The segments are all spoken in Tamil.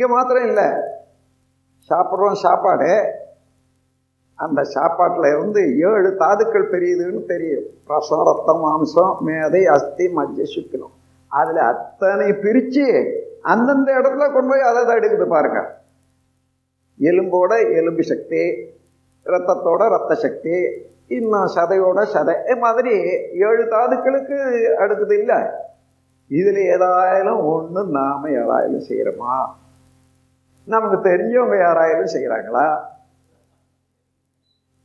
இங்கே மாத்திரம் இல்லை. சாப்பிட்றோம் சாப்பாடு. அந்த சாப்பாட்டில் இருந்து ஏழு தாதுக்கள் பெரியதுன்னு தெரியும். ரசம் ரத்தம் மாம்சம் மேதை அஸ்தி மஜ்ஜை சுக்கிலம் அதில் அத்தனை பிரித்து அந்தந்த இடத்துல கொண்டு போய் அதை தான் எடுக்குது பாருங்க. எலும்போட எலும்பு சக்தி ரத்தத்தோட ரத்த சக்தி இன்னும் சதையோட சதை. மாதிரி ஏழு தாதுக்களுக்கு அடுக்குது இல்லை. இதில் ஏதாயாலும் ஒன்று நாம் யாராயாலும் செய்கிறோமா நமக்கு தெரிஞ்சவங்க யாராயாலும் செய்கிறாங்களா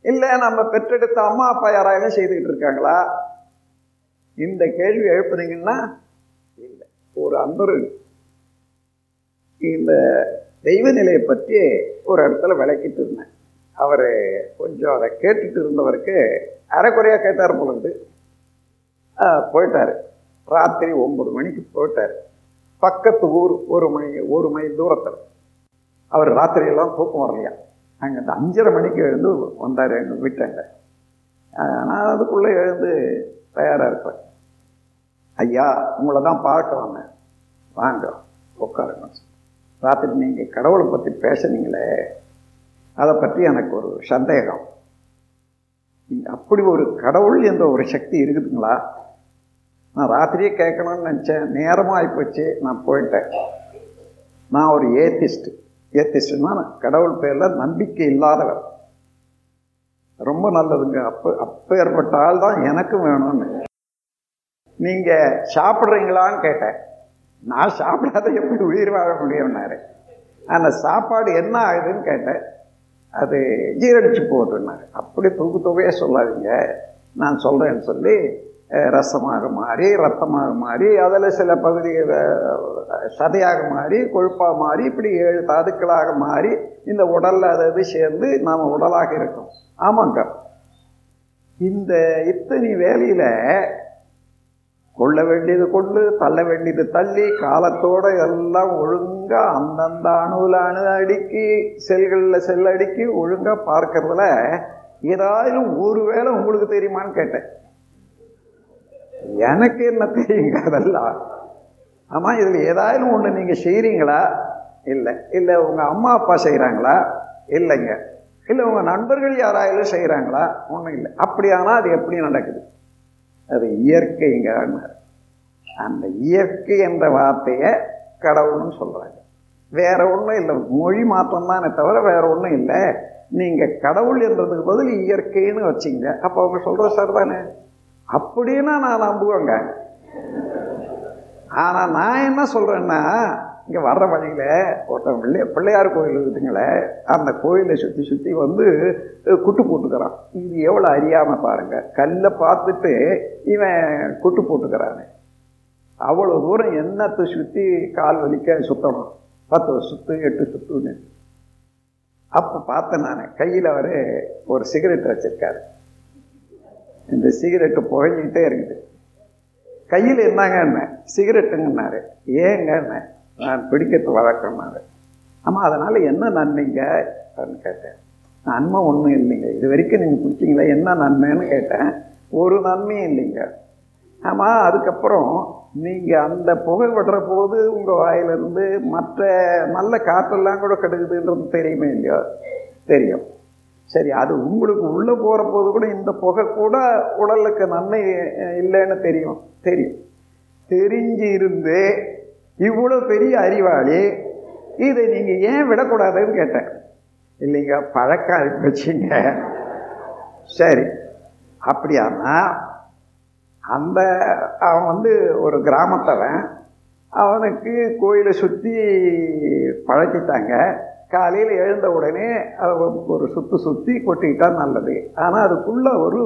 இல்லை நம்ம பெற்றெடுத்த அம்மா அப்பா யாராயாலும் செய்துக்கிட்டு இருக்காங்களா? இந்த கேள்வி எழுப்புனீங்கன்னா இல்லை ஒரு அன்பர் இந்த தெய்வ நிலையை பற்றி ஒரு இடத்துல விளக்கிட்டு இருந்தேன். அவர் கொஞ்சம் அதை கேட்டுட்டு இருந்தவருக்கு அரைக்குறையாக கேட்டார் பொழுது போயிட்டார். ராத்திரி ஒம்பது மணிக்கு போயிட்டார். பக்கத்து ஊர் ஒரு மணி ஒரு மைல் தூரத்தில். அவர் ராத்திரியெல்லாம் தூக்கம் வரலையா? அங்கே அந்த அஞ்சரை மணிக்கு எழுந்து வந்தார் எங்கள் வீட்டாங்க நான் அதுக்குள்ளே எழுந்து தயாராக இருப்பேன். ஐயா உங்களை தான் பார்க்க வாங்க உட்காருங்க. ராத்திரி நீங்கள் கடவுளை பற்றி பேசுனீங்களே அதை பற்றி எனக்கு ஒரு சந்தேகம். அப்படி ஒரு கடவுள் என்ற ஒரு சக்தி இருக்குதுங்களா? நான் ராத்திரியே கேட்கணும்னு நினச்சேன். நேரமாக ஆகிப்போச்சு நான் போயிட்டேன். நான் ஒரு ஏத்திஸ்ட்டு. ஏத்திஸ்ட்னா கடவுள் பேரில் நம்பிக்கை இல்லாதவர். ரொம்ப நல்லதுங்க. அப்போ அப்போ ஏற்பட்ட ஆள் தான் எனக்கும் வேணும்னு. நீங்கள் சாப்பிட்றீங்களான்னு கேட்டேன். நான் சாப்பிடாத எப்படி உயிர் வாழ முடியும்னாரு. அந்த சாப்பாடு என்ன ஆகுதுன்னு கேட்டேன். அது ஜீரடிச்சு போகுதுன்னாரு. அப்படி தூக்கு தொகையே சொல்லாதீங்க. நான் சொல்கிறேன்னு சொல்லி ரசமாக மாறி ரத்தமாக மாறி அதில் சில பகுதி சதையாக மாறி கொழுப்பாக மாறி இப்படி ஏழு தாதுக்களாக மாறி இந்த உடலில் அது இது சேர்ந்து நாம் உடலாக இருக்கோம். ஆமாங்க. இந்த இத்தனை வேலையில் கொள்ள வேண்டியது கொண்டு தள்ள வேண்டியது தள்ளி காலத்தோட எல்லாம் ஒழுங்காக அந்தந்த அணுவில் அணு அடுக்கி செல்களில் செல் அடுக்கி ஒழுங்காக பார்க்கறதுல ஏதாவது ஒரு வேலை உங்களுக்கு தெரியுமான்னு கேட்டேன். எனக்கு என்ன தெரியுங்க அதெல்லாம்? ஆமாம் இதில் ஏதாவது ஒன்று நீங்கள் செய்கிறீங்களா இல்லை. இல்லை உங்கள் அம்மா அப்பா செய்கிறாங்களா இல்லைங்க. இல்லை உங்கள் நண்பர்கள் யாராயிலும் செய்கிறாங்களா ஒன்றும் இல்லை. அப்படியானால் அது எப்படி நடக்குது? அது இயற்கைங்க. அந்த இயற்கை என்ற வார்த்தையை கடவுள்னு சொல்கிறாங்க வேற ஒன்றும் இல்லை. மொழி மாற்றம் தானே தவிர வேற ஒன்றும் இல்லை. நீங்கள் கடவுள் என்றதுக்கு பதில் இயற்கைன்னு வச்சிங்க. அப்போ அவங்க சொல்கிற சார் தானே அப்படின்னா நான் நம்புவேங்க. ஆனால் நான் என்ன சொல்கிறேன்னா இங்கே வர்ற வழியில் ஒருத்தன் பிள்ளை பிள்ளையார் கோயில் இருக்குதுங்களே அந்த கோயிலை சுற்றி சுற்றி வந்து குட்டு போட்டுக்கிறான். இது எவ்வளோ அறியாமல் பாருங்கள் கல்லை பார்த்துட்டு இவன் குட்டு போட்டுக்கிறானே. அவ்வளோ தூரம் என்னத்தை சுற்றி கால் வலிக்க சுத்தணும். பத்து சுத்து எட்டு சுத்துன்னு. அப்போ பார்த்தேன் நான் கையில் அவர் ஒரு சிகரெட் வச்சுருக்காரு. இந்த சிகரெட்டு புகஞ்சிக்கிட்டே இருக்குது. கையில் என்னங்கன்னு சிகரெட்டுங்கன்னாரு. ஏங்கன்னு நான் பிடிக்கிறது வழக்கம்னாரு. ஆமாம் அதனால் என்ன நன்மைங்க? அப்படின்னு கேட்டேன். நன்மை ஒன்றும் இல்லைங்க. இது வரைக்கும் நீங்கள் பிடிச்சிங்களா என்ன நன்மைன்னு கேட்டேன். ஒரு நன்மையும் இல்லைங்க. ஆமாம் அதுக்கப்புறம் நீங்கள் அந்த புகை விடுற போது உங்கள் வாயிலிருந்து மற்ற நல்ல காற்றெல்லாம் கூட கெடுக்குதுன்றது தெரியுமே இல்லையோ? தெரியும். சரி அது உங்களுக்கு உள்ளே போகிற போது கூட இந்த புகை கூட உடலுக்கு நன்மை இல்லைன்னு தெரியும். தெரியும். தெரிஞ்சு இருந்து இவ்வளோ பெரிய அறிவாளி இதை நீங்கள் ஏன் விடக்கூடாதுன்னு கேட்டேன். இல்லைங்க பழக்கம் வச்சுங்க. சரி அப்படியானா அந்த அவன் வந்து ஒரு கிராமத்தவன். அவனுக்கு கோயிலை சுற்றி பழக்கிட்டாங்க. காலையில் எழுந்த உடனே ஒரு சுற்று சுற்றி கொட்டிக்கிட்டால் நல்லது. ஆனால் அதுக்குள்ளே ஒரு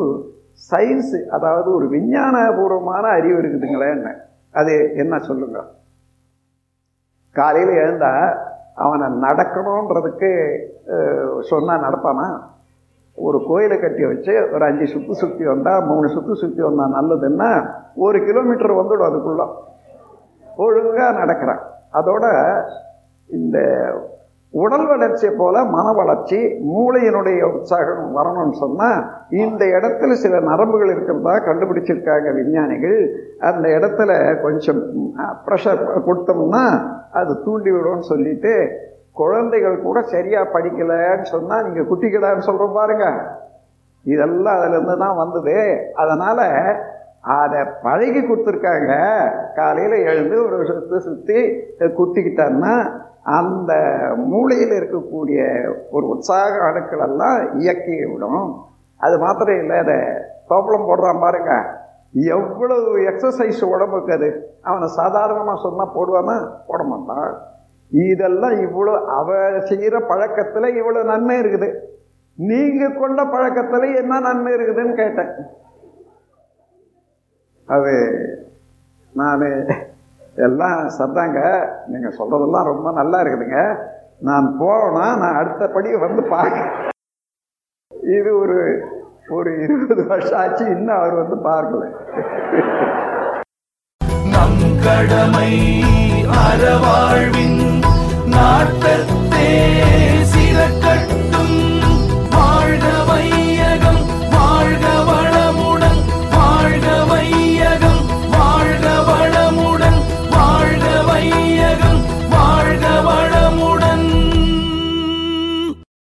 சயின்ஸு அதாவது ஒரு விஞ்ஞானபூர்வமான அறிவு இருக்குதுங்களே என்ன? அது என்ன சொல்லுங்க? காலையில் எழுந்தா அவனை நடக்கணுன்றதுக்கு சொன்னால் நடப்பானா? ஒரு கோயிலை கட்டி வச்சு ஒரு அஞ்சு சுற்று சுற்றி வந்தால் மூணு சுற்று சுற்றி வந்தால் நல்லதுன்னா ஒரு கிலோமீட்டர் வந்துடும் அதுக்குள்ள. ஒழுங்காக நடக்கிறான். அதோட இந்த உடல் வளர்ச்சியை போல மன வளர்ச்சி மூளையினுடைய உற்சாகம் வரணும்னு சொன்னால் இந்த இடத்துல சில நரம்புகள் இருக்கிறதா கண்டுபிடிச்சிருக்காங்க விஞ்ஞானிகள். அந்த இடத்துல கொஞ்சம் ப்ரெஷர் கொடுத்தோம்னா அது தூண்டி விடும்னு சொல்லிட்டு குழந்தைகள் கூட சரியாக படிக்கலைன்னு சொன்னால் நீங்கள் குட்டிக்கடான்னு சொல்கிறோம் பாருங்க. இதெல்லாம் அதுலேருந்து தான் வந்தது. அதனால் அதை பழகி கொடுத்துருக்காங்க. காலையில் எழுந்து ஒரு சுற்றி சுற்றி குத்திக்கிட்டான்னா அந்த மூளையில் இருக்கக்கூடிய ஒரு உற்சாக அணுக்களெல்லாம் இயக்கி விடும். அது மாத்திரம் இல்லை அதை தோப்பளம் போடுறான் பாருங்க. எவ்வளவு எக்ஸசைஸ் உடம்புக்கு அது? அவனை சாதாரணமாக சொன்னால் போடுவானா? போட மாட்டான். இதெல்லாம் இவ்வளோ அவ செய்கிற பழக்கத்தில் இவ்வளோ நன்மை இருக்குது. நீங்கள் கொண்ட பழக்கத்தில் என்ன நன்மை இருக்குதுன்னு கேட்டேன். அது நான் எல்லாம் சத்தாங்க நீங்கள் சொல்கிறதெல்லாம் ரொம்ப நல்லா இருக்குதுங்க. நான் போனா நான் அடுத்தபடி வந்து பார்க்க. இது ஒரு ஒரு இருபது வருஷம் ஆச்சு இன்னும் அவர் வந்து பார்க்கல. நம் கடமை அறவாழ்வின் நாட்டத்தே